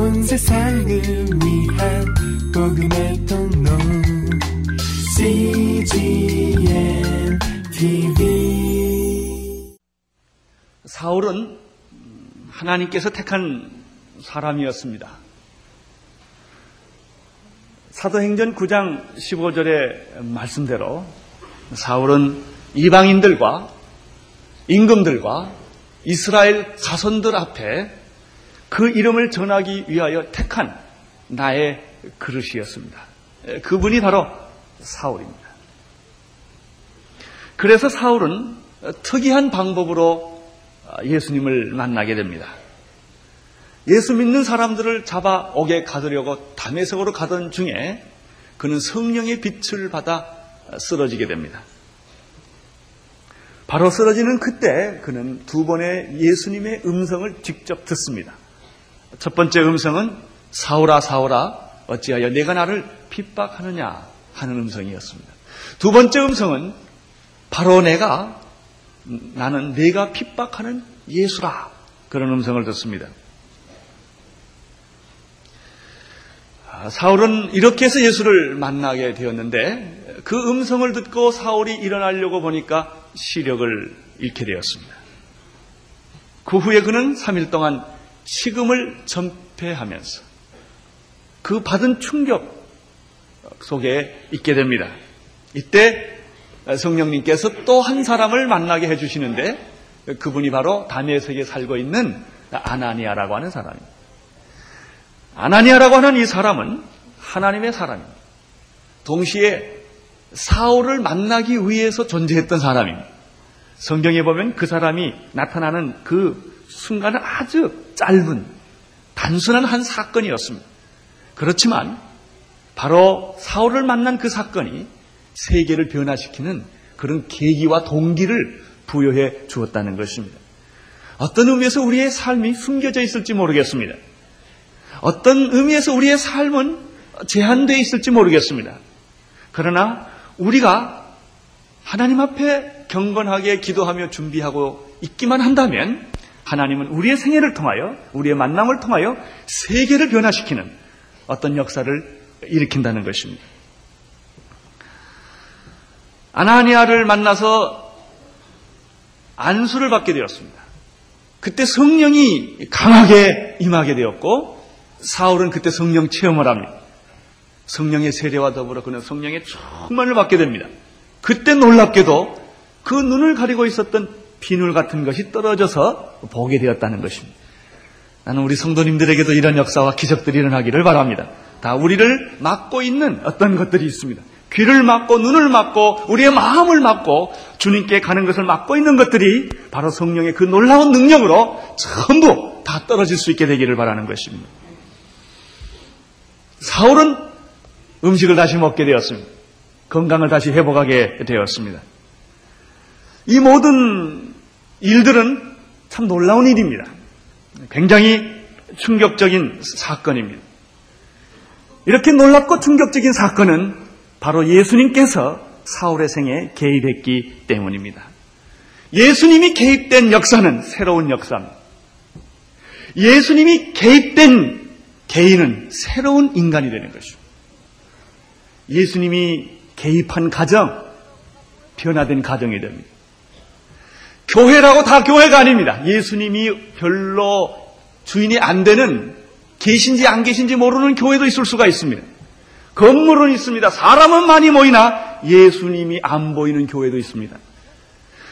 온 세상을 위한 복음의 통로 CGM TV 사울은 하나님께서 택한 사람이었습니다. 사도행전 9장 15절의 말씀대로 사울은 이방인들과 임금들과 이스라엘 자손들 앞에 그 이름을 전하기 위하여 택한 나의 그릇이었습니다. 그분이 바로 사울입니다. 그래서 사울은 특이한 방법으로 예수님을 만나게 됩니다. 예수 믿는 사람들을 잡아 옥에 가두려고 담에색으로 가던 중에 그는 성령의 빛을 받아 쓰러지게 됩니다. 바로 쓰러지는 그때 그는 두 번의 예수님의 음성을 직접 듣습니다. 첫 번째 음성은 사울아 사울아 어찌하여 내가 나를 핍박하느냐 하는 음성이었습니다. 두 번째 음성은 바로 내가 나는 내가 핍박하는 예수라 그런 음성을 듣습니다. 사울은 이렇게 해서 예수를 만나게 되었는데 그 음성을 듣고 사울이 일어나려고 보니까 시력을 잃게 되었습니다. 그 후에 그는 3일 동안 식음을 전폐하면서 그 받은 충격 속에 있게 됩니다. 이때 성령님께서 또 한 사람을 만나게 해주시는데 그분이 바로 다메섹에 살고 있는 아나니아라고 하는 사람입니다. 아나니아라고 하는 이 사람은 하나님의 사람입니다. 동시에 사울을 만나기 위해서 존재했던 사람입니다. 성경에 보면 그 사람이 나타나는 그 순간은 아주 짧은 단순한 한 사건이었습니다. 그렇지만 바로 사울을 만난 그 사건이 세계를 변화시키는 그런 계기와 동기를 부여해 주었다는 것입니다. 어떤 의미에서 우리의 삶이 숨겨져 있을지 모르겠습니다. 어떤 의미에서 우리의 삶은 제한되어 있을지 모르겠습니다. 그러나 우리가 하나님 앞에 경건하게 기도하며 준비하고 있기만 한다면 하나님은 우리의 생애를 통하여 우리의 만남을 통하여 세계를 변화시키는 어떤 역사를 일으킨다는 것입니다. 아나니아를 만나서 안수를 받게 되었습니다. 그때 성령이 강하게 임하게 되었고 사울은 그때 성령 체험을 합니다. 성령의 세례와 더불어 그는 성령의 충만을 받게 됩니다. 그때 놀랍게도 그 눈을 가리고 있었던 비늘 같은 것이 떨어져서 보게 되었다는 것입니다. 나는 우리 성도님들에게도 이런 역사와 기적들이 일어나기를 바랍니다. 다 우리를 막고 있는 어떤 것들이 있습니다. 귀를 막고 눈을 막고 우리의 마음을 막고 주님께 가는 것을 막고 있는 것들이 바로 성령의 그 놀라운 능력으로 전부 다 떨어질 수 있게 되기를 바라는 것입니다. 사울은 음식을 다시 먹게 되었습니다. 건강을 다시 회복하게 되었습니다. 이 모든 일들은 참 놀라운 일입니다. 굉장히 충격적인 사건입니다. 이렇게 놀랍고 충격적인 사건은 바로 예수님께서 사울의 생에 개입했기 때문입니다. 예수님이 개입된 역사는 새로운 역사입니다. 예수님이 개입된 개인은 새로운 인간이 되는 것입니다. 예수님이 개입한 가정, 변화된 가정이 됩니다. 교회라고 다 교회가 아닙니다. 예수님이 별로 주인이 안 되는 계신지 안 계신지 모르는 교회도 있을 수가 있습니다. 건물은 있습니다. 사람은 많이 모이나 예수님이 안 보이는 교회도 있습니다.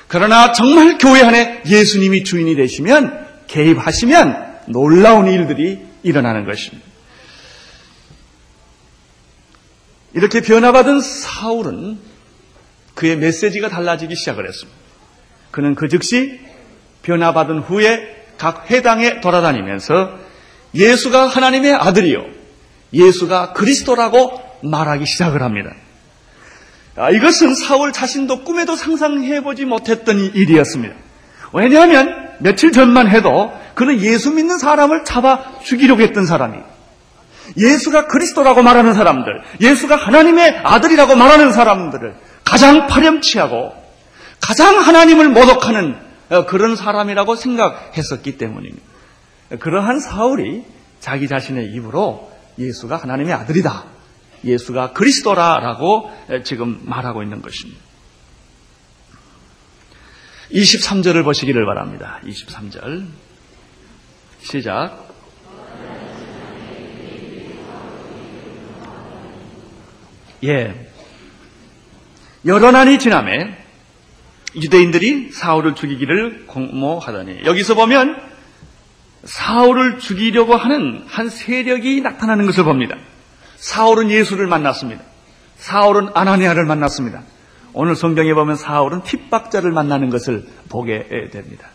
그러나 정말 교회 안에 예수님이 주인이 되시면 개입하시면 놀라운 일들이 일어나는 것입니다. 이렇게 변화받은 사울은 그의 메시지가 달라지기 시작을 했습니다. 그는 그 즉시 변화받은 후에 각 회당에 돌아다니면서 예수가 하나님의 아들이요. 예수가 그리스도라고 말하기 시작을 합니다. 아, 이것은 사울 자신도 꿈에도 상상해보지 못했던 일이었습니다. 왜냐하면 며칠 전만 해도 그는 예수 믿는 사람을 잡아 죽이려고 했던 사람이 예수가 그리스도라고 말하는 사람들, 예수가 하나님의 아들이라고 말하는 사람들을 가장 파렴치하고 가장 하나님을 모독하는 어, 그런 사람이라고 생각했었기 때문입니다. 그러한 사울이 자기 자신의 입으로 예수가 하나님의 아들이다. 예수가 그리스도라라고 지금 말하고 있는 것입니다. 23절을 보시기를 바랍니다. 23절. 시작. 예. 여러 날이 지남에 유대인들이 사울을 죽이기를 공모하더니 여기서 보면 사울을 죽이려고 하는 한 세력이 나타나는 것을 봅니다. 사울은 예수를 만났습니다. 사울은 아나니아를 만났습니다. 오늘 성경에 보면 사울은 핍박자를 만나는 것을 보게 됩니다.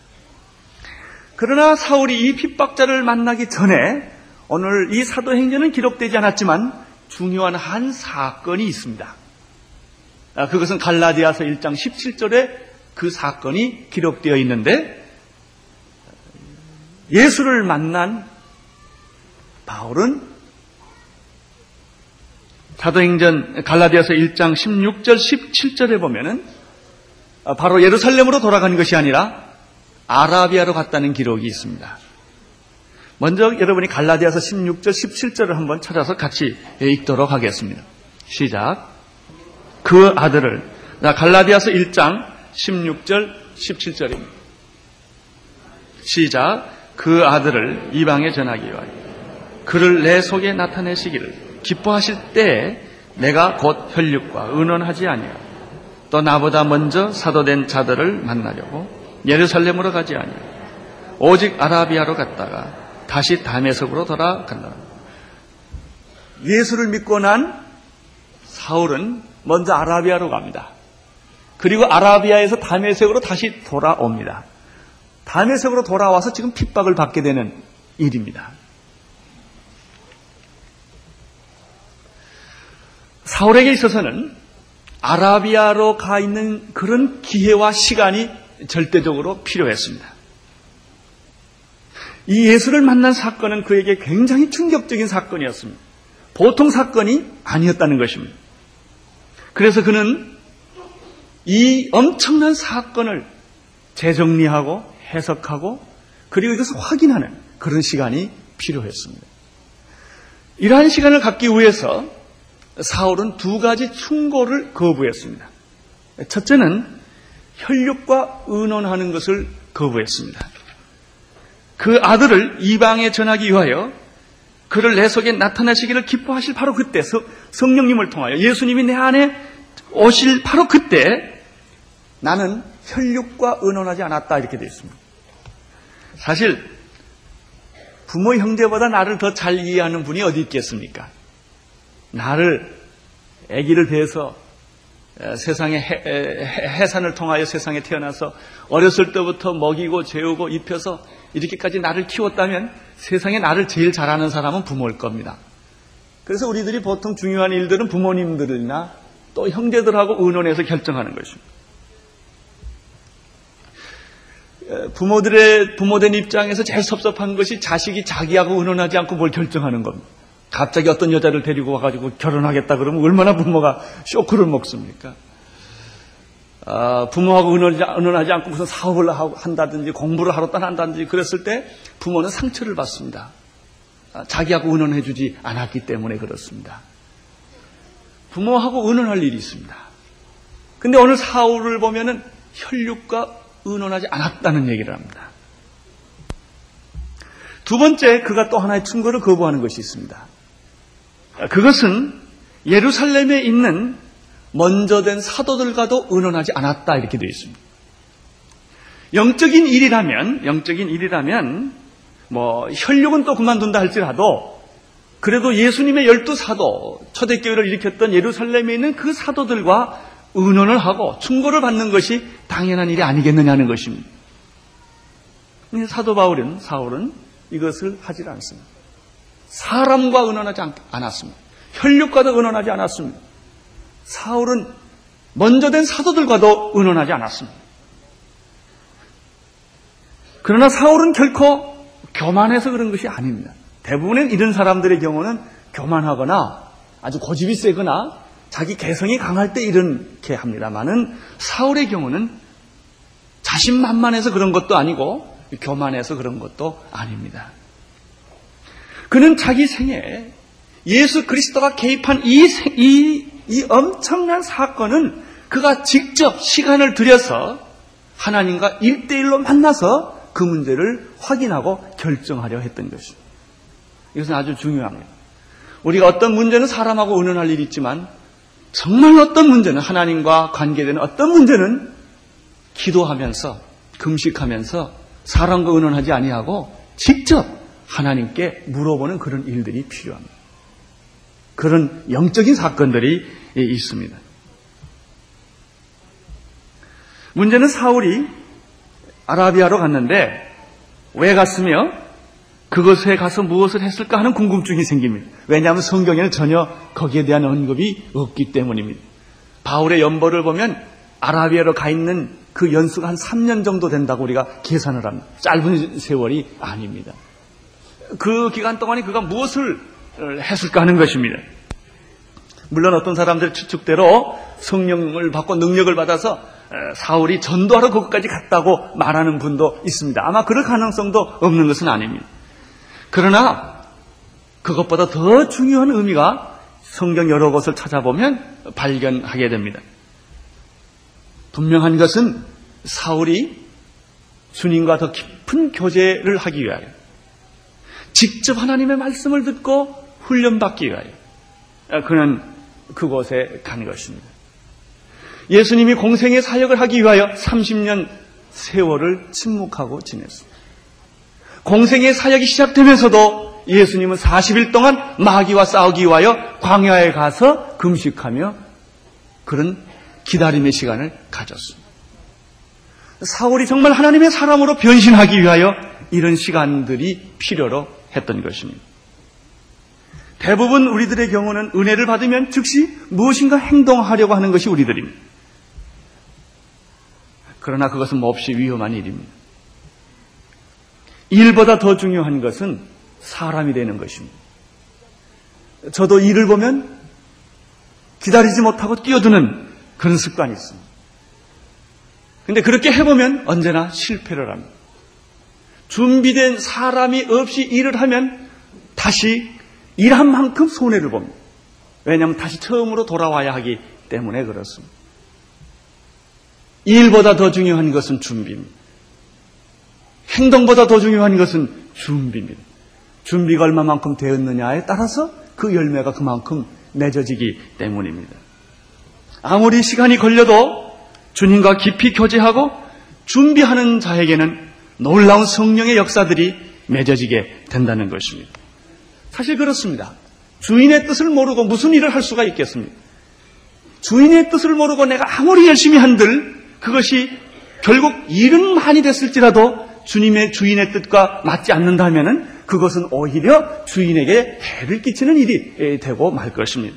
그러나 사울이 이 핍박자를 만나기 전에 오늘 이 사도행전은 기록되지 않았지만 중요한 한 사건이 있습니다. 아, 그것은 갈라디아서 1장 17절에 그 사건이 기록되어 있는데 예수를 만난 바울은 사도행전 갈라디아서 1장 16절 17절에 보면은 바로 예루살렘으로 돌아간 것이 아니라 아라비아로 갔다는 기록이 있습니다. 먼저 여러분이 갈라디아서 16절 17절을 한번 찾아서 같이 읽도록 하겠습니다. 시작. 그 아들을 갈라디아서 1장 16절 17절입니다. 시작. 그 아들을 이방에 전하기 위하여 그를 내 속에 나타내시기를 기뻐하실 때에 내가 곧 혈육과 의논하지 아니하고 또 나보다 먼저 사도된 자들을 만나려고 예루살렘으로 가지 아니하고 오직 아라비아로 갔다가 다시 담에석으로 돌아간다. 예수를 믿고 난 사울은 먼저 아라비아로 갑니다. 그리고 아라비아에서 담에색으로 다시 돌아옵니다. 담에색으로 돌아와서 지금 핍박을 받게 되는 일입니다. 사울에게 있어서는 아라비아로 가 있는 그런 기회와 시간이 절대적으로 필요했습니다. 이 예수를 만난 사건은 그에게 굉장히 충격적인 사건이었습니다. 보통 사건이 아니었다는 것입니다. 그래서 그는 이 엄청난 사건을 재정리하고 해석하고 그리고 이것을 확인하는 그런 시간이 필요했습니다. 이러한 시간을 갖기 위해서 사울은 두 가지 충고를 거부했습니다. 첫째는 혈육과 의논하는 것을 거부했습니다. 그 아들을 이방에 전하기 위하여 그를 내 속에 나타나시기를 기뻐하실 바로 그때 성령님을 통하여 예수님이 내 안에 오실 바로 그때 나는 혈육과 의논하지 않았다 이렇게 되어 있습니다. 사실 부모 형제보다 나를 더 잘 이해하는 분이 어디 있겠습니까? 나를 아기를 배서 세상의 해 산을 통하여 세상에 태어나서 어렸을 때부터 먹이고 재우고 입혀서 이렇게까지 나를 키웠다면 세상에 나를 제일 잘하는 사람은 부모일 겁니다. 그래서 우리들이 보통 중요한 일들은 부모님들이나 또 형제들하고 의논해서 결정하는 것입니다. 부모들의 부모된 입장에서 제일 섭섭한 것이 자식이 자기하고 의논하지 않고 뭘 결정하는 겁니다. 갑자기 어떤 여자를 데리고 와가지고 결혼하겠다 그러면 얼마나 부모가 쇼크를 먹습니까? 아, 부모하고 의논하지 않고 무슨 사업을 한다든지 공부를 하러 떠난다든지 그랬을 때 부모는 상처를 받습니다. 아, 자기하고 의논해주지 않았기 때문에 그렇습니다. 부모하고 의논할 일이 있습니다. 근데 오늘 사울을 보면은 혈육과 의논하지 않았다는 얘기를 합니다. 두 번째, 그가 또 하나의 증거를 거부하는 것이 있습니다. 그것은 예루살렘에 있는 먼저 된 사도들과도 의논하지 않았다 이렇게 되어 있습니다. 영적인 일이라면 영적인 일이라면 뭐 혈육은 또 그만둔다 할지라도 그래도 예수님의 열두 사도 초대교회를 일으켰던 예루살렘에 있는 그 사도들과 의논을 하고 충고를 받는 것이 당연한 일이 아니겠느냐는 것입니다. 사도 바울은 사울은 이것을 하지 않습니다. 사람과 의논하지 않았습니다. 혈육과도 의논하지 않았습니다. 사울은 먼저 된 사도들과도 의논하지 않았습니다. 그러나 사울은 결코 교만해서 그런 것이 아닙니다. 대부분의 이런 사람들의 경우는 교만하거나 아주 고집이 세거나 자기 개성이 강할 때 이렇게 합니다만은 사울의 경우는 자신만만해서 그런 것도 아니고 교만해서 그런 것도 아닙니다. 그는 자기 생에 예수 그리스도가 개입한 이, 이, 이 엄청난 사건은 그가 직접 시간을 들여서 하나님과 일대일로 만나서 그 문제를 확인하고 결정하려 했던 것입니다. 이것은 아주 중요합니다. 우리가 어떤 문제는 사람하고 의논할 일이 있지만 정말 어떤 문제는 하나님과 관계되는 어떤 문제는 기도하면서 금식하면서 사람과 의논하지 아니하고 직접 하나님께 물어보는 그런 일들이 필요합니다. 그런 영적인 사건들이 있습니다. 문제는 사울이 아라비아로 갔는데 왜 갔으며 그것에 가서 무엇을 했을까 하는 궁금증이 생깁니다. 왜냐하면 성경에는 전혀 거기에 대한 언급이 없기 때문입니다. 바울의 연보를 보면 아라비아로 가 있는 그 연수가 한 3년 정도 된다고 우리가 계산을 합니다. 짧은 세월이 아닙니다. 그 기간 동안에 그가 무엇을 했을까 하는 것입니다. 물론 어떤 사람들 추측대로 성령을 받고 능력을 받아서 사울이 전도하러 그것까지 갔다고 말하는 분도 있습니다. 아마 그럴 가능성도 없는 것은 아닙니다. 그러나 그것보다 더 중요한 의미가 성경 여러 곳을 찾아보면 발견하게 됩니다. 분명한 것은 사울이 주님과 더 깊은 교제를 하기 위하여 직접 하나님의 말씀을 듣고 훈련받기 위하여 그는 그곳에 간 것입니다. 예수님이 공생의 사역을 하기 위하여 30년 세월을 침묵하고 지냈습니다. 공생의 사역이 시작되면서도 예수님은 40일 동안 마귀와 싸우기 위하여 광야에 가서 금식하며 그런 기다림의 시간을 가졌습니다. 사울이 정말 하나님의 사람으로 변신하기 위하여 이런 시간들이 필요로 했던 것입니다. 대부분 우리들의 경우는 은혜를 받으면 즉시 무엇인가 행동하려고 하는 것이 우리들입니다. 그러나 그것은 몹시 위험한 일입니다. 일보다 더 중요한 것은 사람이 되는 것입니다. 저도 일을 보면 기다리지 못하고 뛰어드는 그런 습관이 있습니다. 근데 그렇게 해보면 언제나 실패를 합니다. 준비된 사람이 없이 일을 하면 다시 일한 만큼 손해를 봅니다. 왜냐하면 다시 처음으로 돌아와야 하기 때문에 그렇습니다. 일보다 더 중요한 것은 준비입니다. 행동보다 더 중요한 것은 준비입니다. 준비가 얼마만큼 되었느냐에 따라서 그 열매가 그만큼 맺어지기 때문입니다. 아무리 시간이 걸려도 주님과 깊이 교제하고 준비하는 자에게는 놀라운 성령의 역사들이 맺어지게 된다는 것입니다. 사실 그렇습니다. 주인의 뜻을 모르고 무슨 일을 할 수가 있겠습니까? 주인의 뜻을 모르고 내가 아무리 열심히 한들 그것이 결국 일은 많이 됐을지라도 주님의 주인의 뜻과 맞지 않는다면 그것은 오히려 주인에게 해를 끼치는 일이 되고 말 것입니다.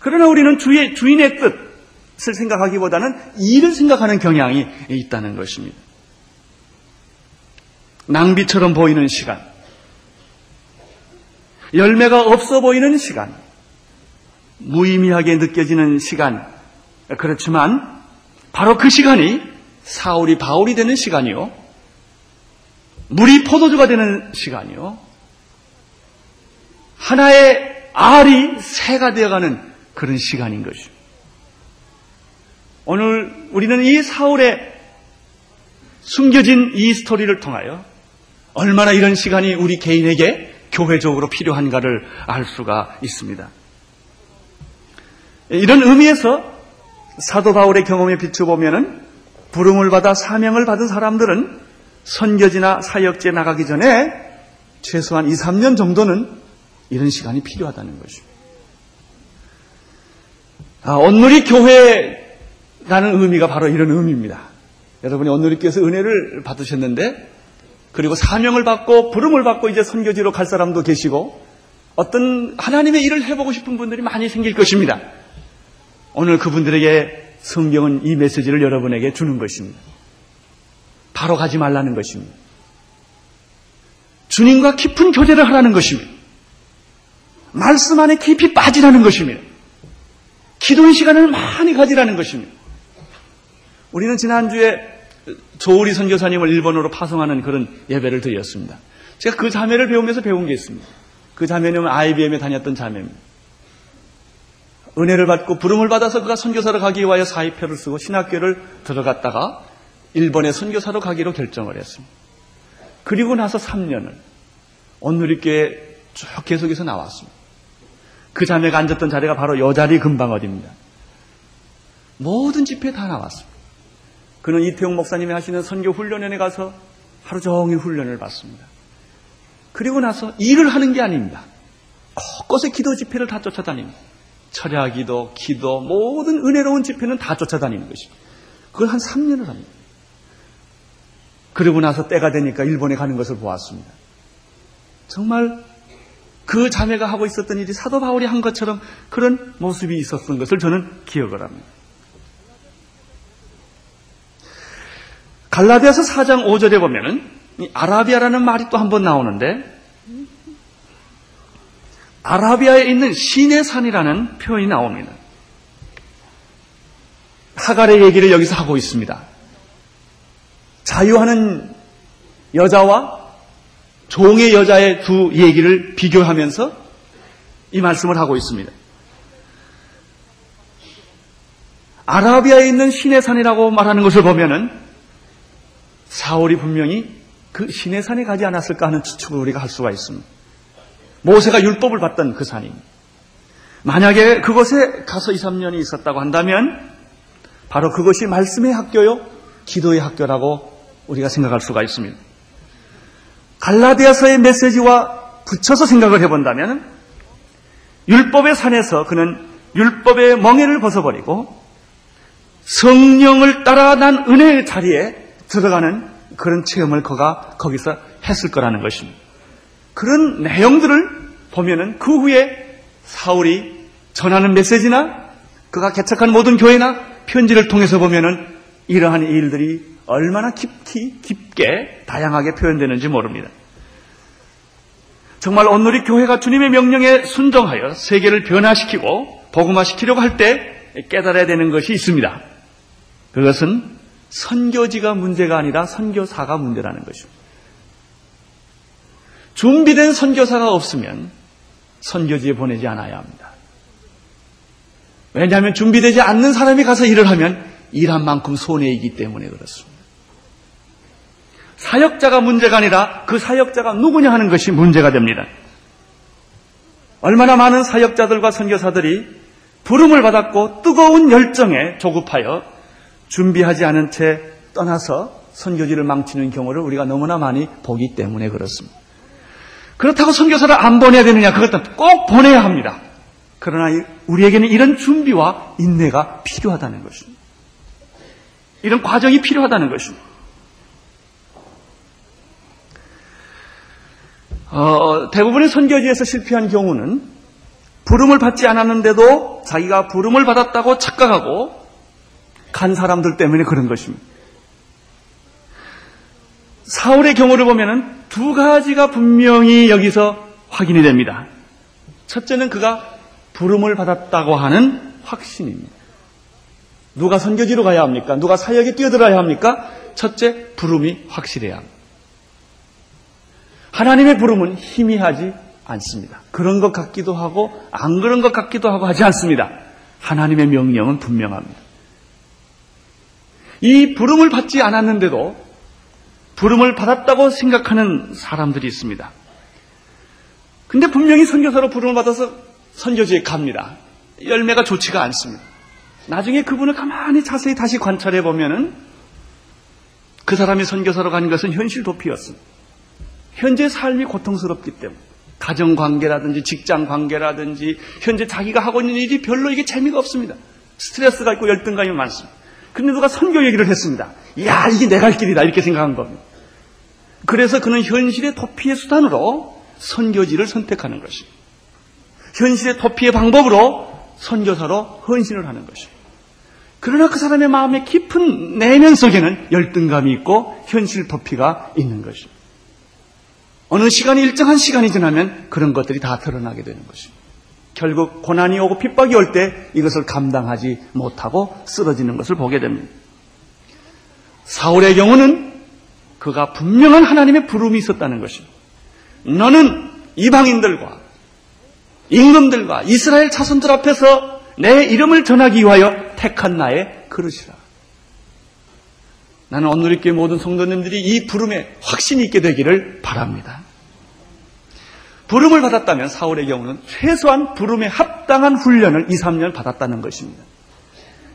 그러나 우리는 주의, 주인의 뜻을 생각하기보다는 일을 생각하는 경향이 있다는 것입니다. 낭비처럼 보이는 시간, 열매가 없어 보이는 시간, 무의미하게 느껴지는 시간, 그렇지만 바로 그 시간이 사울이 바울이 되는 시간이요. 물이 포도주가 되는 시간이요. 하나의 알이 새가 되어가는 그런 시간인 것이죠. 오늘 우리는 이 사울의 숨겨진 이 스토리를 통하여 얼마나 이런 시간이 우리 개인에게 교회적으로 필요한가를 알 수가 있습니다. 이런 의미에서 사도 바울의 경험에 비춰보면은 부름을 받아 사명을 받은 사람들은 선교지나 사역지에 나가기 전에 최소한 2, 3년 정도는 이런 시간이 필요하다는 것입니다. 아, 온누리 교회라는 의미가 바로 이런 의미입니다. 여러분이 온누리께서 은혜를 받으셨는데 그리고 사명을 받고 부름을 받고 이제 선교지로 갈 사람도 계시고 어떤 하나님의 일을 해보고 싶은 분들이 많이 생길 것입니다. 오늘 그분들에게 성경은 이 메시지를 여러분에게 주는 것입니다. 바로 가지 말라는 것입니다. 주님과 깊은 교제를 하라는 것입니다. 말씀 안에 깊이 빠지라는 것입니다. 기도의 시간을 많이 가지라는 것입니다. 우리는 지난주에 조우리 선교사님을 일본으로 파송하는 그런 예배를 드렸습니다. 제가 그 자매를 배우면서 배운 게 있습니다. 그 자매는 IBM에 다녔던 자매입니다. 은혜를 받고 부름을 받아서 그가 선교사로 가기 위하여 사회표를 쓰고 신학교를 들어갔다가 일본에 선교사로 가기로 결정을 했습니다. 그리고 나서 3년을 온누리교회 쭉 계속해서 나왔습니다. 그 자매가 앉았던 자리가 바로 요 자리 금방 어디입니다. 모든 집회에 다 나왔습니다. 그는 이태용 목사님이 하시는 선교 훈련원에 가서 하루 종일 훈련을 받습니다. 그리고 나서 일을 하는 게 아닙니다. 곳곳에 기도 집회를 다 쫓아다닙니다. 철야 기도, 기도, 모든 은혜로운 집회는 다 쫓아다니는 것입니다. 그걸 한 3년을 합니다. 그러고 나서 때가 되니까 일본에 가는 것을 보았습니다. 정말 그 자매가 하고 있었던 일이 사도 바울이 한 것처럼 그런 모습이 있었던 것을 저는 기억을 합니다. 갈라디아서 4장 5절에 보면은 아라비아라는 말이 또 한 번 나오는데 아라비아에 있는 시내산이라는 표현이 나옵니다. 하갈의 얘기를 여기서 하고 있습니다. 자유하는 여자와 종의 여자의 두 얘기를 비교하면서 이 말씀을 하고 있습니다. 아라비아에 있는 시내산이라고 말하는 것을 보면은 사울이 분명히 그 시내산에 가지 않았을까 하는 추측을 우리가 할 수가 있습니다. 모세가 율법을 받던 그 산입니다. 만약에 그곳에 가서 2, 3년이 있었다고 한다면 바로 그것이 말씀의 학교요, 기도의 학교라고 우리가 생각할 수가 있습니다. 갈라디아서의 메시지와 붙여서 생각을 해본다면 율법의 산에서 그는 율법의 멍해를 벗어버리고 성령을 따라 난 은혜의 자리에 들어가는 그런 체험을 그가 거기서 했을 거라는 것입니다. 그런 내용들을 보면은 그 후에 사울이 전하는 메시지나 그가 개척한 모든 교회나 편지를 통해서 보면은 이러한 일들이 얼마나 깊이 깊게 다양하게 표현되는지 모릅니다. 정말 오늘이 교회가 주님의 명령에 순종하여 세계를 변화시키고 복음화시키려고 할 때 깨달아야 되는 것이 있습니다. 그것은 선교지가 문제가 아니라 선교사가 문제라는 것입니다. 준비된 선교사가 없으면 선교지에 보내지 않아야 합니다. 왜냐하면 준비되지 않는 사람이 가서 일을 하면 일한 만큼 손해이기 때문에 그렇습니다. 사역자가 문제가 아니라 그 사역자가 누구냐 하는 것이 문제가 됩니다. 얼마나 많은 사역자들과 선교사들이 부름을 받았고 뜨거운 열정에 조급하여 준비하지 않은 채 떠나서 선교지를 망치는 경우를 우리가 너무나 많이 보기 때문에 그렇습니다. 그렇다고 선교사를 안 보내야 되느냐? 그것도 꼭 보내야 합니다. 그러나 우리에게는 이런 준비와 인내가 필요하다는 것입니다. 이런 과정이 필요하다는 것입니다. 어, 대부분의 선교지에서 실패한 경우는 부름을 받지 않았는데도 자기가 부름을 받았다고 착각하고 간 사람들 때문에 그런 것입니다. 사울의 경우를 보면은 두 가지가 분명히 여기서 확인이 됩니다. 첫째는 그가 부름을 받았다고 하는 확신입니다. 누가 선교지로 가야 합니까? 누가 사역에 뛰어들어야 합니까? 첫째, 부름이 확실해야 합니다. 하나님의 부름은 희미하지 않습니다. 그런 것 같기도 하고, 안 그런 것 같기도 하고 하지 않습니다. 하나님의 명령은 분명합니다. 이 부름을 받지 않았는데도 부름을 받았다고 생각하는 사람들이 있습니다. 근데 분명히 선교사로 부름을 받아서 선교지에 갑니다. 열매가 좋지가 않습니다. 나중에 그분을 가만히 자세히 다시 관찰해 보면은 그 사람이 선교사로 간 것은 현실 도피였습니다. 현재 삶이 고통스럽기 때문에 가정 관계라든지 직장 관계라든지 현재 자기가 하고 있는 일이 별로 이게 재미가 없습니다. 스트레스가 있고 열등감이 많습니다. 근데 누가 선교 얘기를 했습니다. 야 이게 내 갈 길이다 이렇게 생각한 겁니다. 그래서 그는 현실의 도피의 수단으로 선교지를 선택하는 것입니다. 현실의 도피의 방법으로 선교사로 헌신을 하는 것입니다. 그러나 그 사람의 마음의 깊은 내면 속에는 열등감이 있고 현실 도피가 있는 것입니다. 어느 시간이 일정한 시간이 지나면 그런 것들이 다 드러나게 되는 것입니다. 결국 고난이 오고 핍박이 올 때 이것을 감당하지 못하고 쓰러지는 것을 보게 됩니다. 사울의 경우는 그가 분명한 하나님의 부름이 있었다는 것입니다. 너는 이방인들과 임금들과 이스라엘 자손들 앞에서 내 이름을 전하기 위하여 택한 나의 그릇이라. 나는 오늘 있게 모든 성도님들이 이 부름에 확신이 있게 되기를 바랍니다. 부름을 받았다면 사울의 경우는 최소한 부름에 합당한 훈련을 2, 3년 받았다는 것입니다.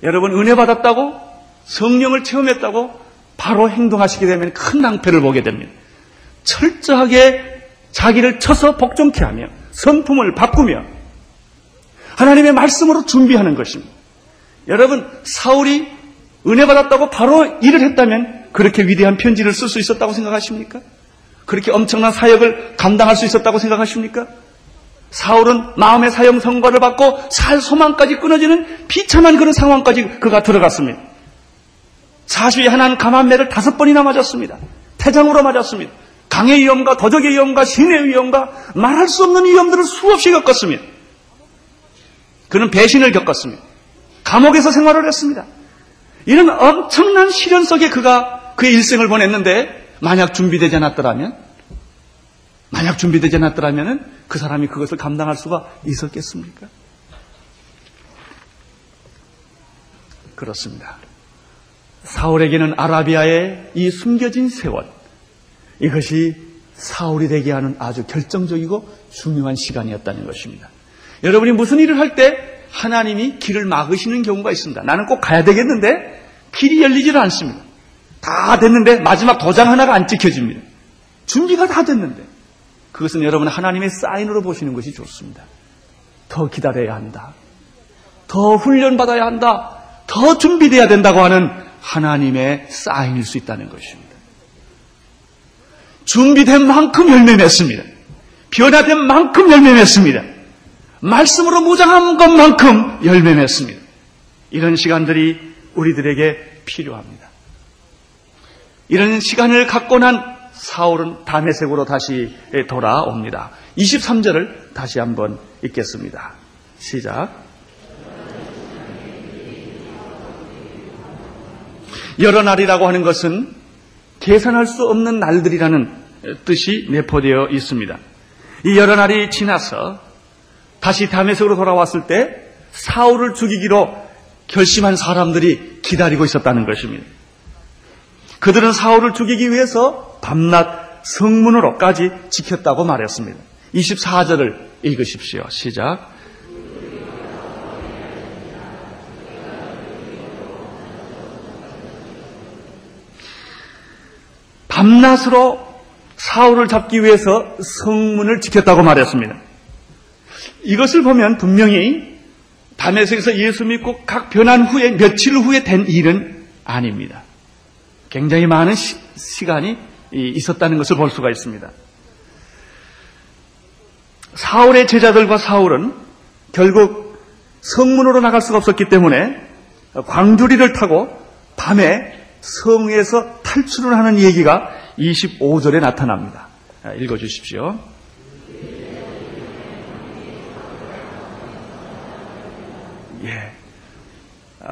여러분 은혜 받았다고 성령을 체험했다고 바로 행동하시게 되면 큰 낭패를 보게 됩니다. 철저하게 자기를 쳐서 복종케 하며 성품을 바꾸며 하나님의 말씀으로 준비하는 것입니다. 여러분 사울이 은혜 받았다고 바로 일을 했다면 그렇게 위대한 편지를 쓸 수 있었다고 생각하십니까? 그렇게 엄청난 사역을 감당할 수 있었다고 생각하십니까? 사울은 마음의 사형 선거를 받고 살 소망까지 끊어지는 비참한 그런 상황까지 그가 들어갔습니다. 사실 하나는 감한매를 다섯 번이나 맞았습니다. 태장으로 맞았습니다. 강의 위험과 도적의 위험과 신의 위험과 말할 수 없는 위험들을 수없이 겪었습니다. 그는 배신을 겪었습니다. 감옥에서 생활을 했습니다. 이런 엄청난 시련 속에 그가 그의 일생을 보냈는데 만약 준비되지 않았더라면 만약 준비되지 않았더라면 그 사람이 그것을 감당할 수가 있었겠습니까? 그렇습니다. 사울에게는 아라비아의 이 숨겨진 세월, 이것이 사울이 되게 하는 아주 결정적이고 중요한 시간이었다는 것입니다. 여러분이 무슨 일을 할 때 하나님이 길을 막으시는 경우가 있습니다. 나는 꼭 가야 되겠는데 길이 열리지를 않습니다. 다 됐는데 마지막 도장 하나가 안 찍혀집니다. 준비가 다 됐는데 그것은 여러분 하나님의 사인으로 보시는 것이 좋습니다. 더 기다려야 한다. 더 훈련받아야 한다. 더 준비돼야 된다고 하는 하나님의 사인일 수 있다는 것입니다. 준비된 만큼 열매 맺습니다. 변화된 만큼 열매 맺습니다. 말씀으로 무장한 것만큼 열매 맺습니다. 이런 시간들이 우리들에게 필요합니다. 이런 시간을 갖고 난 사울은 다메색으로 다시 돌아옵니다. 23절을 다시 한번 읽겠습니다. 시작. 여러 날이라고 하는 것은 계산할 수 없는 날들이라는 뜻이 내포되어 있습니다. 이 여러 날이 지나서 다시 다메섹으로 돌아왔을 때 사울을 죽이기로 결심한 사람들이 기다리고 있었다는 것입니다. 그들은 사울을 죽이기 위해서 밤낮 성문으로까지 지켰다고 말했습니다. 24절을 읽으십시오. 시작. 밤낮으로 사울을 잡기 위해서 성문을 지켰다고 말했습니다. 이것을 보면 분명히 담에색에서 예수 믿고 각 변한 후에 며칠 후에 된 일은 아닙니다. 굉장히 많은 시, 간이 있었다는 것을 볼 수가 있습니다. 사울의 제자들과 사울은 결국 성문으로 나갈 수가 없었기 때문에 광주리를 타고 밤에 성에서 탈출을 하는 얘기가 25절에 나타납니다. 읽어 주십시오. 예.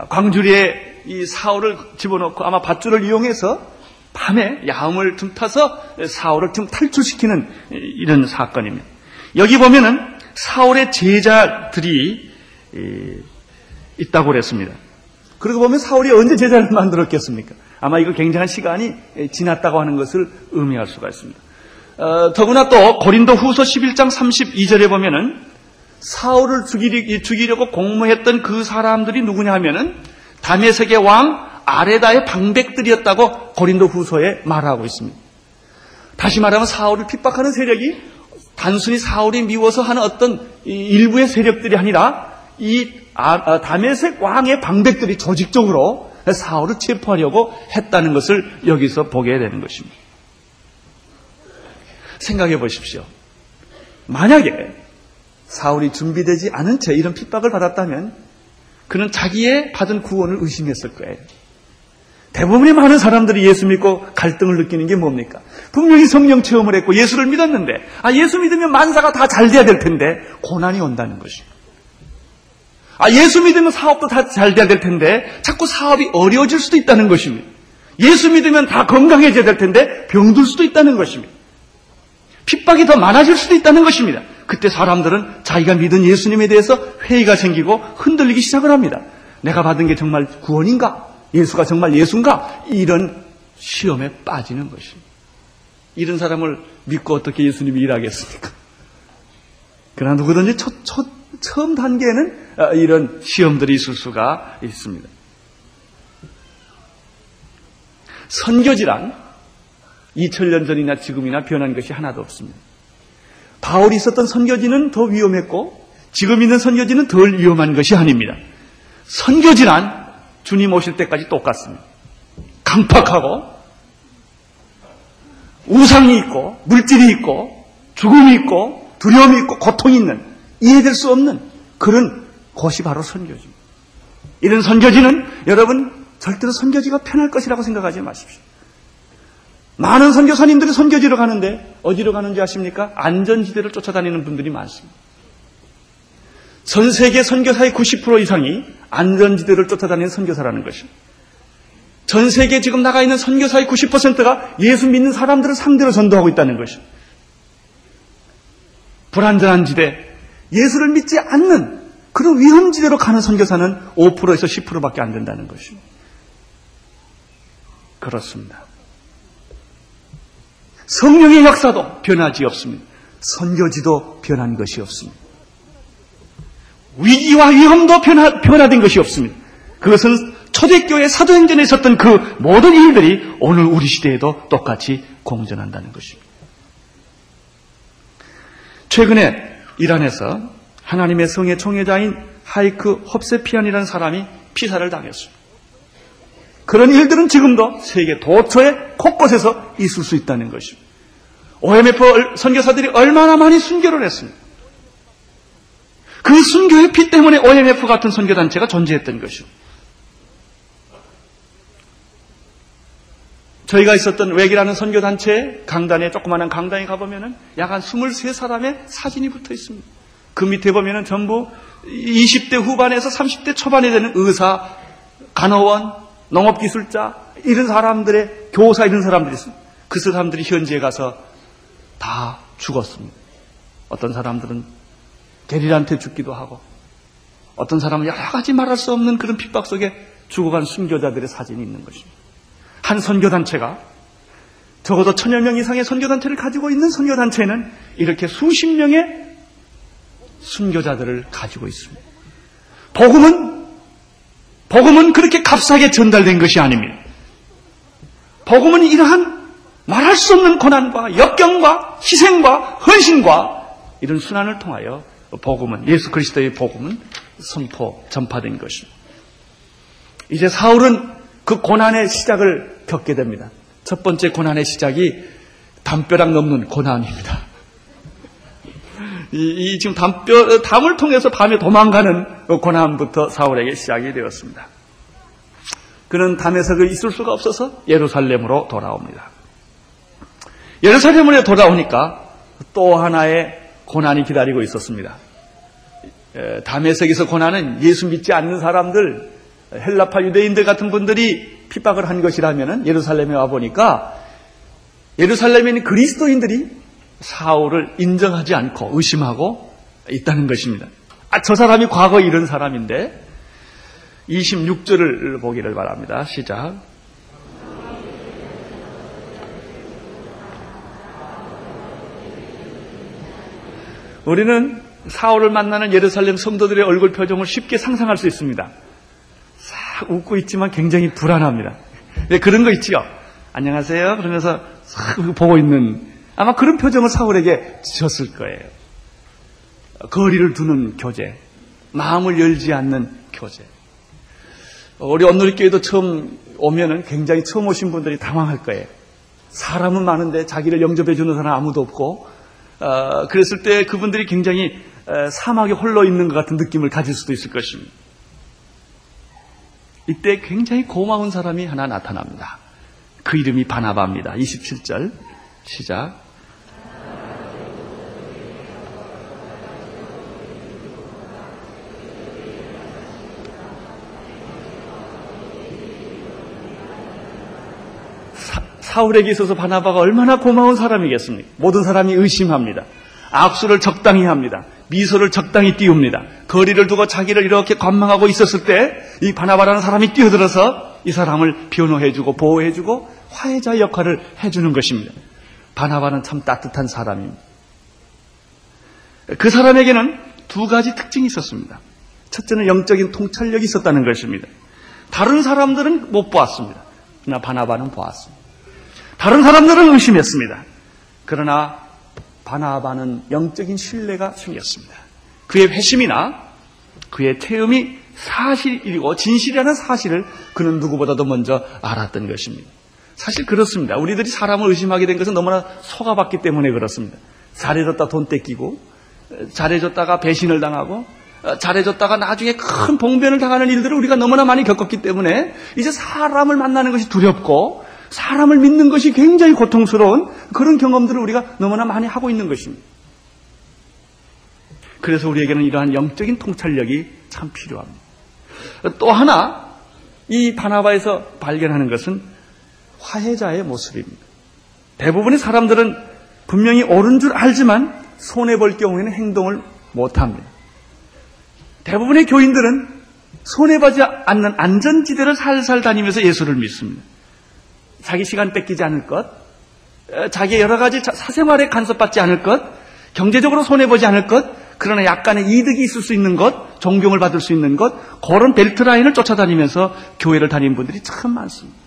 광주리에 이 사울을 집어넣고 아마 밧줄을 이용해서 밤에 야음을 틈타서 사울을 좀 탈출시키는 이런 사건입니다. 여기 보면은 사울의 제자들이 있다고 그랬습니다. 그러고 보면 사울이 언제 제자를 만들었겠습니까? 아마 이거 굉장한 시간이 지났다고 하는 것을 의미할 수가 있습니다. 어, 더구나 또 고린도 후서 11장 32절에 보면은 사울을 죽이려, 죽이려고 공모했던 그 사람들이 누구냐 하면은 다메섹의 왕 아레다의 방백들이었다고 고린도 후서에 말하고 있습니다. 다시 말하면 사울을 핍박하는 세력이 단순히 사울이 미워서 하는 어떤 일부의 세력들이 아니라 이 아, 아, 다메섹 왕의 방백들이 조직적으로 사울을 체포하려고 했다는 것을 여기서 보게 되는 것입니다. 생각해 보십시오. 만약에 사울이 준비되지 않은 채 이런 핍박을 받았다면 그는 자기의 받은 구원을 의심했을 거예요. 대부분의 많은 사람들이 예수 믿고 갈등을 느끼는 게 뭡니까? 분명히 성령 체험을 했고 예수를 믿었는데, 아, 예수 믿으면 만사가 다 잘 돼야 될 텐데, 고난이 온다는 것이에요. 아, 예수 믿으면 사업도 다 잘 돼야 될 텐데 자꾸 사업이 어려워질 수도 있다는 것입니다. 예수 믿으면 다 건강해져야 될 텐데 병들 수도 있다는 것입니다. 핍박이 더 많아질 수도 있다는 것입니다. 그때 사람들은 자기가 믿은 예수님에 대해서 회의가 생기고 흔들리기 시작을 합니다. 내가 받은 게 정말 구원인가? 예수가 정말 예수인가? 이런 시험에 빠지는 것입니다. 이런 사람을 믿고 어떻게 예수님이 일하겠습니까? 그러나 누구든지 첫, 첫, 처음 단계에는 어, 이런 시험들이 있을 수가 있습니다. 선교지란 2000년 전이나 지금이나 변한 것이 하나도 없습니다. 바울이 있었던 선교지는 더 위험했고 지금 있는 선교지는 덜 위험한 것이 아닙니다. 선교지란 주님 오실 때까지 똑같습니다. 강팍하고 우상이 있고 물질이 있고 죽음이 있고 두려움이 있고 고통이 있는 이해될 수 없는 그런 곳이 바로 선교지입니다. 이런 선교지는 여러분 절대로 선교지가 편할 것이라고 생각하지 마십시오. 많은 선교사님들이 선교지로 가는데 어디로 가는지 아십니까? 안전지대를 쫓아다니는 분들이 많습니다. 전 세계 선교사의 90% 이상이 안전지대를 쫓아다니는 선교사라는 것입니다. 전 세계 지금 나가 있는 선교사의 90%가 예수 믿는 사람들을 상대로 전도하고 있다는 것입니다. 불안전한 지대, 예수를 믿지 않는 그런 위험지대로 가는 선교사는 5%에서 10%밖에 안 된다는 것입니다. 그렇습니다. 성령의 역사도 변하지 없습니다. 선교지도 변한 것이 없습니다. 위기와 위험도 변화, 변화된 것이 없습니다. 그것은 초대교회 사도행전에 있었던 그 모든 일들이 오늘 우리 시대에도 똑같이 공전한다는 것입니다. 최근에 이란에서 하나님의 성의 총회자인 하이크 홉세피안이라는 사람이 피사를 당했습니다. 그런 일들은 지금도 세계 도처에 곳곳에서 있을 수 있다는 것입니다. OMF 선교사들이 얼마나 많이 순교를 했습니다. 그 순교의 피 때문에 OMF 같은 선교단체가 존재했던 것이죠. 저희가 있었던 외기라는 선교단체 강단에 조그마한 강단에 가보면은 약 한 23사람의 사진이 붙어 있습니다. 그 밑에 보면은 전부 20대 후반에서 30대 초반에 되는 의사, 간호원, 농업기술자, 이런 사람들의 교사 이런 사람들이 있습니다. 그 사람들이 현지에 가서 다 죽었습니다. 어떤 사람들은 게릴한테 죽기도 하고, 어떤 사람은 여러 가지 말할 수 없는 그런 핍박 속에 죽어간 순교자들의 사진이 있는 것입니다. 한 선교단체가 적어도 천여 명 이상의 선교단체를 가지고 있는 선교단체는 이렇게 수십 명의 순교자들을 가지고 있습니다. 복음은 복음은 그렇게 값싸게 전달된 것이 아닙니다. 복음은 이러한 말할 수 없는 고난과 역경과 희생과 헌신과 이런 순환을 통하여 복음은 예수 그리스도의 복음은 선포 전파된 것입니다. 이제 사울은 그 고난의 시작을 겪게 됩니다. 첫 번째 고난의 시작이 담벼락 넘는 고난입니다. 이, 이 지금 담벼, 담을 통해서 밤에 도망가는 고난부터 사울에게 시작이 되었습니다. 그는 담에서 그 있을 수가 없어서 예루살렘으로 돌아옵니다. 예루살렘으로 돌아오니까 또 하나의 고난이 기다리고 있었습니다. 담에석에서 고난은 예수 믿지 않는 사람들, 헬라파 유대인들 같은 분들이 핍박을 한 것이라면 예루살렘에 와 보니까 예루살렘에 있는 그리스도인들이 사울을 인정하지 않고 의심하고 있다는 것입니다. 아, 저 사람이 과거 이런 사람인데 26절을 보기를 바랍니다. 시작. 우리는 사울을 만나는 예루살렘 성도들의 얼굴 표정을 쉽게 상상할 수 있습니다. 싹 웃고 있지만 굉장히 불안합니다. 네, 그런 거 있지요. 안녕하세요. 그러면서 싹 보고 있는 아마 그런 표정을 사울에게 지었을 거예요. 거리를 두는 교제, 마음을 열지 않는 교제. 우리 온누리교회도 처음 오면은 굉장히 처음 오신 분들이 당황할 거예요. 사람은 많은데 자기를 영접해 주는 사람 아무도 없고, 어, 그랬을 때 그분들이 굉장히 어, 사막에 홀로 있는 것 같은 느낌을 가질 수도 있을 것입니다. 이때 굉장히 고마운 사람이 하나 나타납니다. 그 이름이 바나바입니다. 27절 시작. 사울에게 있어서 바나바가 얼마나 고마운 사람이겠습니까? 모든 사람이 의심합니다. 악수를 적당히 합니다. 미소를 적당히 띄웁니다. 거리를 두고 자기를 이렇게 관망하고 있었을 때 이 바나바라는 사람이 뛰어들어서 이 사람을 변호해주고 보호해주고 화해자 역할을 해주는 것입니다. 바나바는 참 따뜻한 사람입니다. 그 사람에게는 두 가지 특징이 있었습니다. 첫째는 영적인 통찰력이 있었다는 것입니다. 다른 사람들은 못 보았습니다. 그러나 바나바는 보았습니다. 다른 사람들은 의심했습니다. 그러나 바나바는 영적인 신뢰가 생겼습니다. 그의 회심이나 그의 체험이 사실이고 진실이라는 사실을 그는 누구보다도 먼저 알았던 것입니다. 사실 그렇습니다. 우리들이 사람을 의심하게 된 것은 너무나 속아봤기 때문에 그렇습니다. 잘해줬다 돈 뺏기고 잘해줬다가 배신을 당하고 잘해줬다가 나중에 큰 봉변을 당하는 일들을 우리가 너무나 많이 겪었기 때문에 이제 사람을 만나는 것이 두렵고 사람을 믿는 것이 굉장히 고통스러운 그런 경험들을 우리가 너무나 많이 하고 있는 것입니다. 그래서 우리에게는 이러한 영적인 통찰력이 참 필요합니다. 또 하나 이 바나바에서 발견하는 것은 화해자의 모습입니다. 대부분의 사람들은 분명히 옳은 줄 알지만 손해 볼 경우에는 행동을 못 합니다. 대부분의 교인들은 손해 보지 않는 안전지대를 살살 다니면서 예수를 믿습니다. 자기 시간 뺏기지 않을 것, 자기 여러 가지 사생활에 간섭받지 않을 것, 경제적으로 손해보지 않을 것, 그러나 약간의 이득이 있을 수 있는 것, 존경을 받을 수 있는 것, 그런 벨트 라인을 쫓아다니면서 교회를 다니는 분들이 참 많습니다.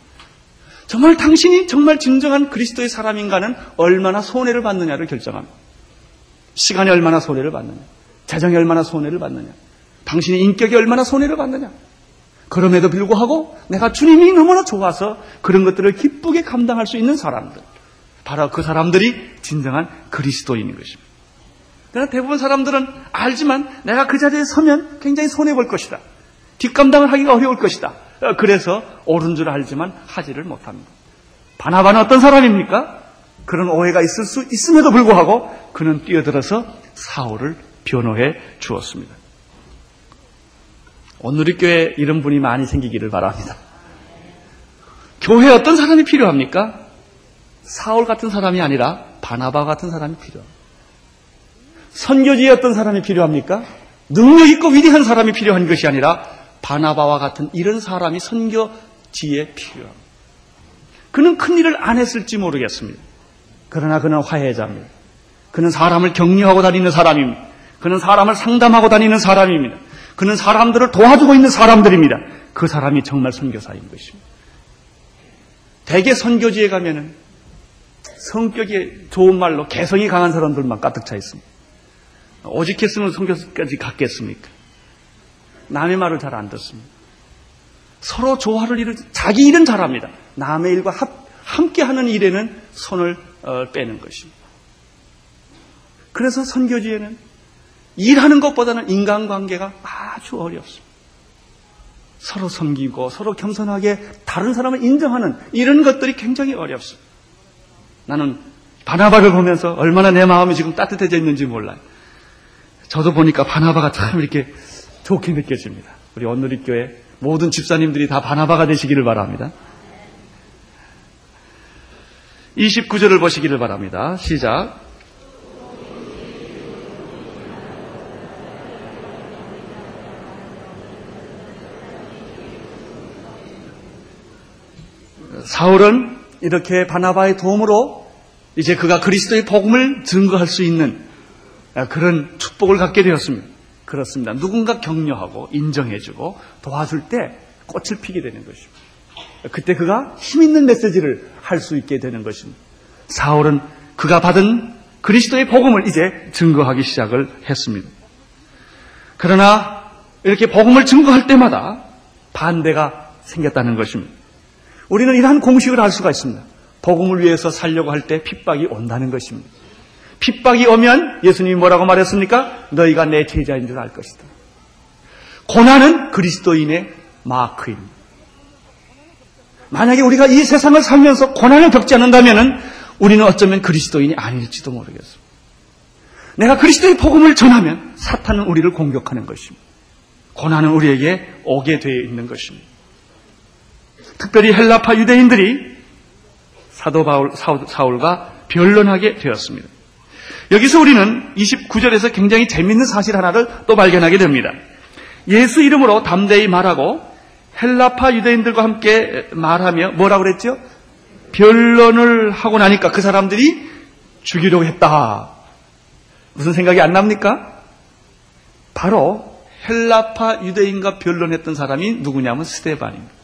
정말 당신이 정말 진정한 그리스도의 사람인가는 얼마나 손해를 받느냐를 결정합니다. 시간이 얼마나 손해를 받느냐, 재정이 얼마나 손해를 받느냐, 당신의 인격이 얼마나 손해를 받느냐. 그럼에도 불구하고 내가 주님이 너무나 좋아서 그런 것들을 기쁘게 감당할 수 있는 사람들. 바로 그 사람들이 진정한 그리스도인인 것입니다. 그러나 대부분 사람들은 알지만 내가 그 자리에 서면 굉장히 손해볼 것이다. 뒷감당을 하기가 어려울 것이다. 그래서 옳은 줄 알지만 하지를 못합니다. 바나바는 어떤 사람입니까? 그런 오해가 있을 수 있음에도 불구하고 그는 뛰어들어서 사울을 변호해 주었습니다. 오늘 의 교회 이런 분이 많이 생기기를 바랍니다. 교회에 어떤 사람이 필요합니까? 사울 같은 사람이 아니라 바나바 같은 사람이 필요합니다. 선교지에 어떤 사람이 필요합니까? 능력 있고 위대한 사람이 필요한 것이 아니라 바나바와 같은 이런 사람이 선교지에 필요합니다. 그는 큰 일을 안 했을지 모르겠습니다. 그러나 그는 화해자입니다. 그는 사람을 격려하고 다니는 사람입니다. 그는 사람을 상담하고 다니는 사람입니다. 그는 사람들을 도와주고 있는 사람들입니다. 그 사람이 정말 선교사인 것입니다. 대개 선교지에 가면은 성격이 좋은 말로 개성이 강한 사람들만 가득 차 있습니다. 오직했으면 선교까지 갔겠습니까? 남의 말을 잘 안 듣습니다. 서로 조화를 이루 자기 일은 잘합니다. 남의 일과 합, 함께 하는 일에는 손을 어, 빼는 것입니다. 그래서 선교지에는 일하는 것보다는 인간관계가 아주 어렵습니다. 서로 섬기고 서로 겸손하게 다른 사람을 인정하는 이런 것들이 굉장히 어렵습니다. 나는 바나바를 보면서 얼마나 내 마음이 지금 따뜻해져 있는지 몰라요. 저도 보니까 바나바가 참 이렇게 좋게 느껴집니다. 우리 온누리 교회 모든 집사님들이 다 바나바가 되시기를 바랍니다. 29절을 보시기를 바랍니다. 시작. 사울은 이렇게 바나바의 도움으로 이제 그가 그리스도의 복음을 증거할 수 있는 그런 축복을 갖게 되었습니다. 그렇습니다. 누군가 격려하고 인정해주고 도와줄 때 꽃을 피게 되는 것입니다. 그때 그가 힘 있는 메시지를 할 수 있게 되는 것입니다. 사울은 그가 받은 그리스도의 복음을 이제 증거하기 시작을 했습니다. 그러나 이렇게 복음을 증거할 때마다 반대가 생겼다는 것입니다. 우리는 이러한 공식을 알 수가 있습니다. 복음을 위해서 살려고 할 때 핍박이 온다는 것입니다. 핍박이 오면 예수님이 뭐라고 말했습니까? 너희가 내 제자인 줄 알 것이다. 고난은 그리스도인의 마크입니다. 만약에 우리가 이 세상을 살면서 고난을 겪지 않는다면 우리는 어쩌면 그리스도인이 아닐지도 모르겠습니다. 내가 그리스도의 복음을 전하면 사탄은 우리를 공격하는 것입니다. 고난은 우리에게 오게 되어 있는 것입니다. 특별히 헬라파 유대인들이 사도 바울, 사울과 변론하게 되었습니다. 여기서 우리는 29절에서 굉장히 재밌는 사실 하나를 또 발견하게 됩니다. 예수 이름으로 담대히 말하고 헬라파 유대인들과 함께 말하며 뭐라고 그랬죠? 변론을 하고 나니까 그 사람들이 죽이려고 했다. 무슨 생각이 안 납니까? 바로 헬라파 유대인과 변론했던 사람이 누구냐면 스테반입니다.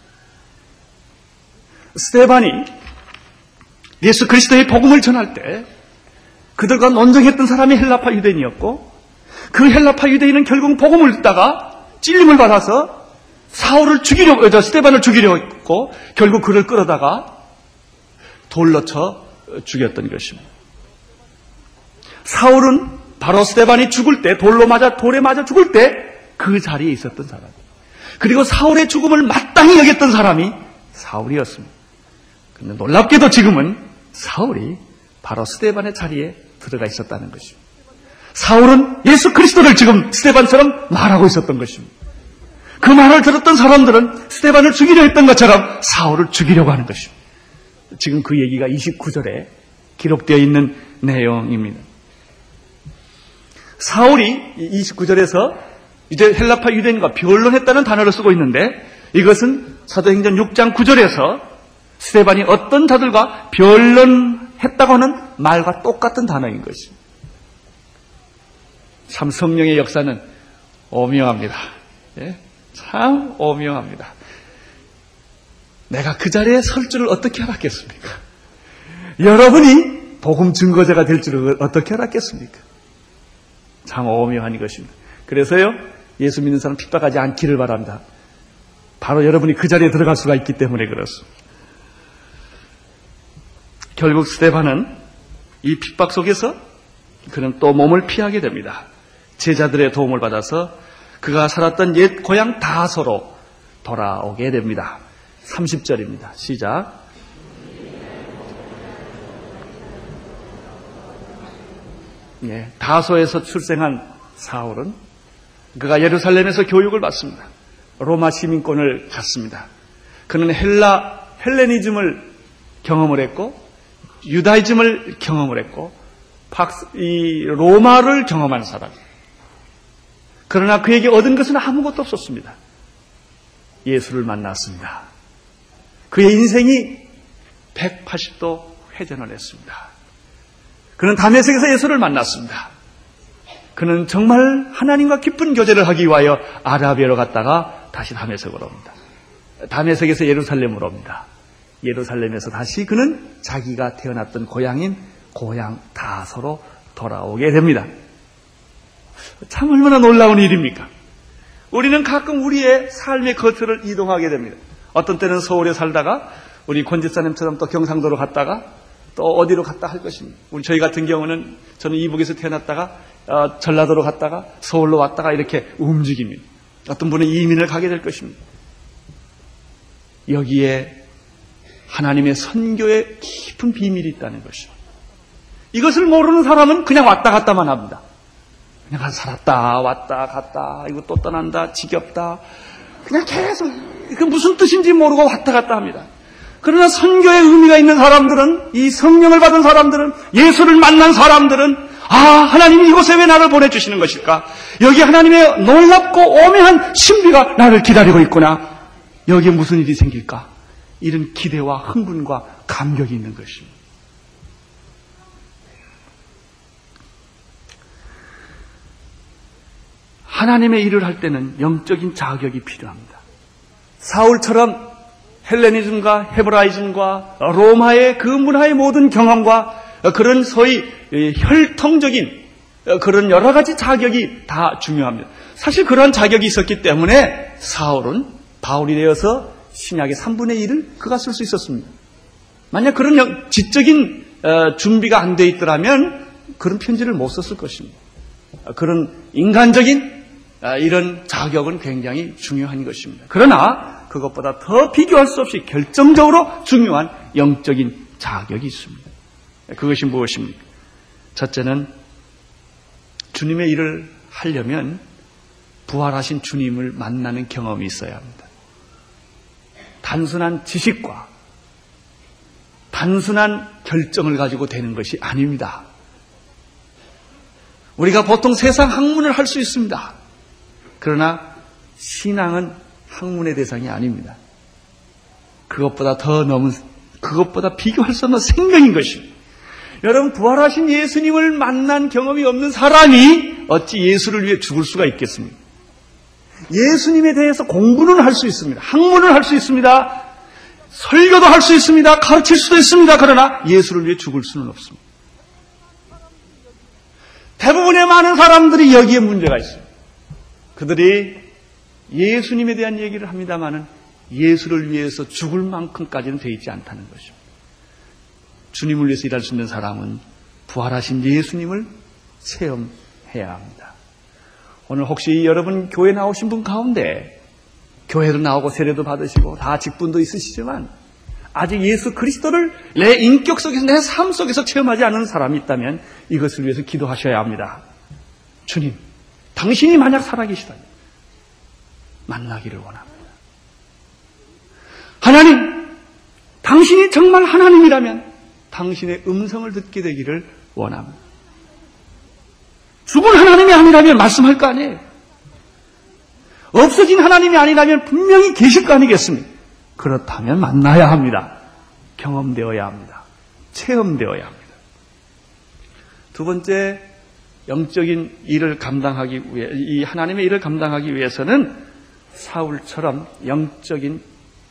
스테반이 예수 그리스도의 복음을 전할 때 그들과 논쟁했던 사람이 헬라파 유대인이었고 그 헬라파 유대인은 결국 복음을 듣다가 찔림을 받아서 사울을 죽이려고 저 스테반을 죽이려고 했고 결국 그를 끌어다가 돌로 쳐 죽였던 것입니다. 사울은 바로 스테반이 죽을 때 돌로 맞아 돌에 맞아 죽을 때 그 자리에 있었던 사람. 그리고 사울의 죽음을 마땅히 여겼던 사람이 사울이었습니다. 근데 놀랍게도 지금은 사울이 바로 스테반의 자리에 들어가 있었다는 것입니다. 사울은 예수 그리스도를 지금 스테반처럼 말하고 있었던 것입니다. 그 말을 들었던 사람들은 스테반을 죽이려 했던 것처럼 사울을 죽이려고 하는 것입니다. 지금 그 얘기가 29절에 기록되어 있는 내용입니다. 사울이 29절에서 이제 헬라파 유대인과 변론했다는 단어를 쓰고 있는데 이것은 사도행전 6장 9절에서 스테반이 어떤 자들과 변론했다고 하는 말과 똑같은 단어인 것입니다. 참 성령의 역사는 오묘합니다. 예? 참 오묘합니다. 내가 그 자리에 설 줄을 어떻게 알았겠습니까? 여러분이 복음 증거자가 될 줄을 어떻게 알았겠습니까? 참 오묘한 이것입니다. 그래서요, 예수 믿는 사람 핍박하지 않기를 바랍니다. 바로 여러분이 그 자리에 들어갈 수가 있기 때문에 그렇습니다. 결국 스테반은 이 핍박 속에서 그는 또 몸을 피하게 됩니다. 제자들의 도움을 받아서 그가 살았던 옛 고향 다소로 돌아오게 됩니다. 30절입니다. 시작. 예, 다소에서 출생한 사울은 그가 예루살렘에서 교육을 받습니다. 로마 시민권을 갖습니다. 그는 헬라 헬레니즘을 경험을 했고 유다이즘을 경험을 했고 이 로마를 경험한 사람. 그러나 그에게 얻은 것은 아무것도 없었습니다. 예수를 만났습니다. 그의 인생이 180도 회전을 했습니다. 그는 담에색에서 예수를 만났습니다. 그는 정말 하나님과 깊은 교제를 하기 위하여 아라비아로 갔다가 다시 담에색으로 옵니다. 담에색에서 예루살렘으로 옵니다. 예루살렘에서 다시 그는 자기가 태어났던 고향인 고향 다소로 돌아오게 됩니다. 참 얼마나 놀라운 일입니까? 우리는 가끔 우리의 삶의 거처를 이동하게 됩니다. 어떤 때는 서울에 살다가 우리 권지사님처럼 또 경상도로 갔다가 또 어디로 갔다 할 것입니다. 우리 저희 같은 경우는 저는 이북에서 태어났다가 어, 전라도로 갔다가 서울로 왔다가 이렇게 움직입니다. 어떤 분은 이민을 가게 될 것입니다. 여기에 하나님의 선교에 깊은 비밀이 있다는 것이죠. 이것을 모르는 사람은 그냥 왔다 갔다만 합니다. 그냥 살았다, 왔다, 갔다, 이거 또 떠난다, 지겹다. 그냥 계속, 그 무슨 뜻인지 모르고 왔다 갔다 합니다. 그러나 선교의 의미가 있는 사람들은, 이 성령을 받은 사람들은, 예수를 만난 사람들은, 아, 하나님이 이곳에 왜 나를 보내주시는 것일까? 여기 하나님의 놀랍고 오묘한 신비가 나를 기다리고 있구나. 여기에 무슨 일이 생길까? 이런 기대와 흥분과 감격이 있는 것입니다. 하나님의 일을 할 때는 영적인 자격이 필요합니다. 사울처럼 헬레니즘과 헤브라이즘과 로마의 그 문화의 모든 경험과 그런 소위 혈통적인 그런 여러 가지 자격이 다 중요합니다. 사실 그러한 자격이 있었기 때문에 사울은 바울이 되어서 신약의 3분의 1을 그가 쓸 수 있었습니다. 만약 그런 지적인 어, 준비가 안 돼 있더라면 그런 편지를 못 썼을 것입니다. 그런 인간적인 어, 이런 자격은 굉장히 중요한 것입니다. 그러나 그것보다 더 비교할 수 없이 결정적으로 중요한 영적인 자격이 있습니다. 그것이 무엇입니까? 첫째는 주님의 일을 하려면 부활하신 주님을 만나는 경험이 있어야 합니다. 단순한 지식과 단순한 결정을 가지고 되는 것이 아닙니다. 우리가 보통 세상 학문을 할 수 있습니다. 그러나 신앙은 학문의 대상이 아닙니다. 그것보다 더 넘은, 그것보다 비교할 수 없는 생명인 것입니다. 여러분, 부활하신 예수님을 만난 경험이 없는 사람이 어찌 예수를 위해 죽을 수가 있겠습니까? 예수님에 대해서 공부는 할 수 있습니다. 학문을 할 수 있습니다. 설교도 할 수 있습니다. 가르칠 수도 있습니다. 그러나 예수를 위해 죽을 수는 없습니다. 대부분의 많은 사람들이 여기에 문제가 있어요. 그들이 예수님에 대한 얘기를 합니다만은 예수를 위해서 죽을 만큼까지는 되어 있지 않다는 것입니다. 주님을 위해서 일할 수 있는 사람은 부활하신 예수님을 체험해야 합니다. 오늘 혹시 여러분 교회 나오신 분 가운데 교회도 나오고 세례도 받으시고 다 직분도 있으시지만 아직 예수 그리스도를 내 인격 속에서 내 삶 속에서 체험하지 않은 사람이 있다면 이것을 위해서 기도하셔야 합니다. 주님, 당신이 만약 살아계시다면 만나기를 원합니다. 하나님, 당신이 정말 하나님이라면 당신의 음성을 듣게 되기를 원합니다. 죽은 하나님이 아니라면 말씀할 거 아니에요. 없어진 하나님이 아니라면 분명히 계실 거 아니겠습니까? 그렇다면 만나야 합니다. 경험되어야 합니다. 체험되어야 합니다. 두 번째, 영적인 일을 감당하기 위해, 이 하나님의 일을 감당하기 위해서는 사울처럼 영적인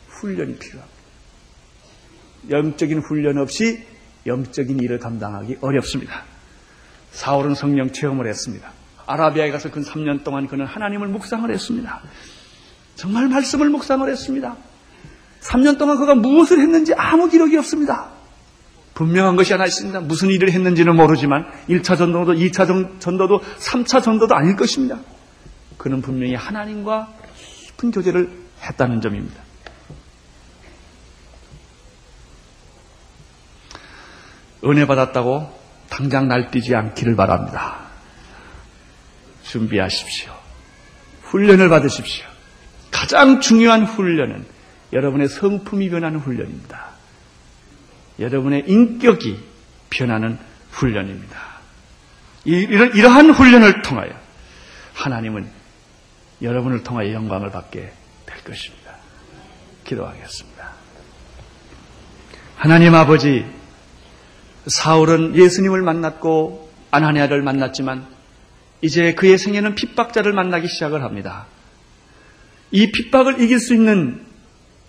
훈련이 필요합니다. 영적인 훈련 없이 영적인 일을 감당하기 어렵습니다. 사울은 성령 체험을 했습니다. 아라비아에 가서 근 3년 동안 그는 하나님을 묵상을 했습니다. 정말 말씀을 묵상을 했습니다. 3년 동안 그가 무엇을 했는지 아무 기록이 없습니다. 분명한 것이 하나 있습니다. 무슨 일을 했는지는 모르지만 1차 전도도, 2차 전도도, 3차 전도도 아닐 것입니다. 그는 분명히 하나님과 깊은 교제를 했다는 점입니다. 은혜 받았다고 당장 날뛰지 않기를 바랍니다. 준비하십시오. 훈련을 받으십시오. 가장 중요한 훈련은 여러분의 성품이 변하는 훈련입니다. 여러분의 인격이 변하는 훈련입니다. 이러한 훈련을 통하여 하나님은 여러분을 통하여 영광을 받게 될 것입니다. 기도하겠습니다. 하나님 아버지, 사울은 예수님을 만났고 아나니아를 만났지만 이제 그의 생애는 핍박자를 만나기 시작을 합니다. 이 핍박을 이길 수 있는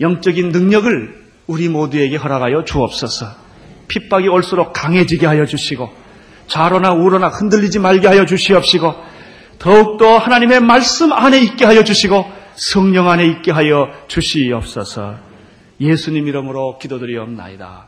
영적인 능력을 우리 모두에게 허락하여 주옵소서. 핍박이 올수록 강해지게 하여 주시고 좌로나 우로나 흔들리지 말게 하여 주시옵시고 더욱더 하나님의 말씀 안에 있게 하여 주시고 성령 안에 있게 하여 주시옵소서. 예수님 이름으로 기도드리옵나이다.